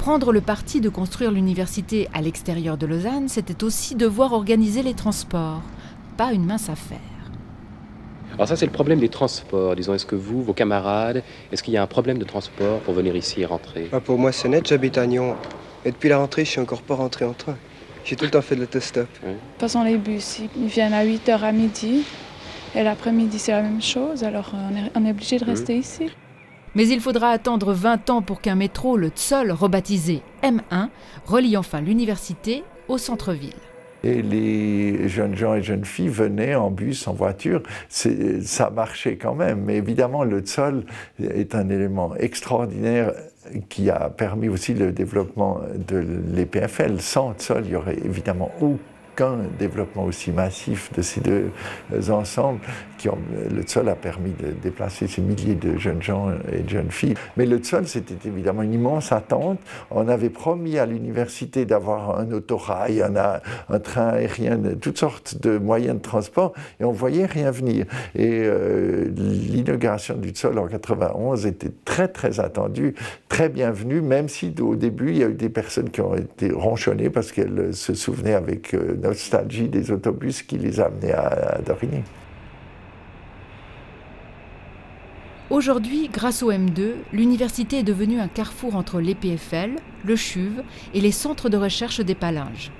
Prendre le parti de construire l'université à l'extérieur de Lausanne, c'était aussi devoir organiser les transports. Pas une mince affaire. Alors ça, c'est le problème des transports. Disons, est-ce que vous, vos camarades, est-ce qu'il y a un problème de transport pour venir ici et rentrer? Ah, pour moi, c'est net, j'habite à Nyon. Et depuis la rentrée, je suis encore pas rentré en train. J'ai tout le temps fait de l'autostop. Passons les bus, ils viennent à 8h à midi. Et l'après-midi, c'est la même chose. Alors, on est, on est obligé de rester ici. Mais il faudra attendre 20 ans pour qu'un métro, le TSOL, rebaptisé M1, relie enfin l'université au centre-ville. Et les jeunes gens et jeunes filles venaient en bus, en voiture. Ça marchait quand même. Mais évidemment, le TSOL est un élément extraordinaire qui a permis aussi le développement de l'EPFL. Sans TSOL, il y aurait évidemment aucun développement aussi massif de ces deux ensembles. Qui le TSOL a permis de déplacer ces milliers de jeunes gens et de jeunes filles. Mais le TSOL, c'était évidemment une immense attente. On avait promis à l'université d'avoir un autorail, un, train aérien, toutes sortes de moyens de transport, et on voyait rien venir. Et euh, l'inauguration du TSOL en 91 était très très attendue, très bienvenue, même si au début il y a eu des personnes qui ont été ronchonnées parce qu'elles se souvenaient avec euh, nostalgie des autobus qui les amenaient à, à Dorigny. Aujourd'hui, grâce au M2, l'université est devenue un carrefour entre l'EPFL, le CHUV et les centres de recherche des Palinges.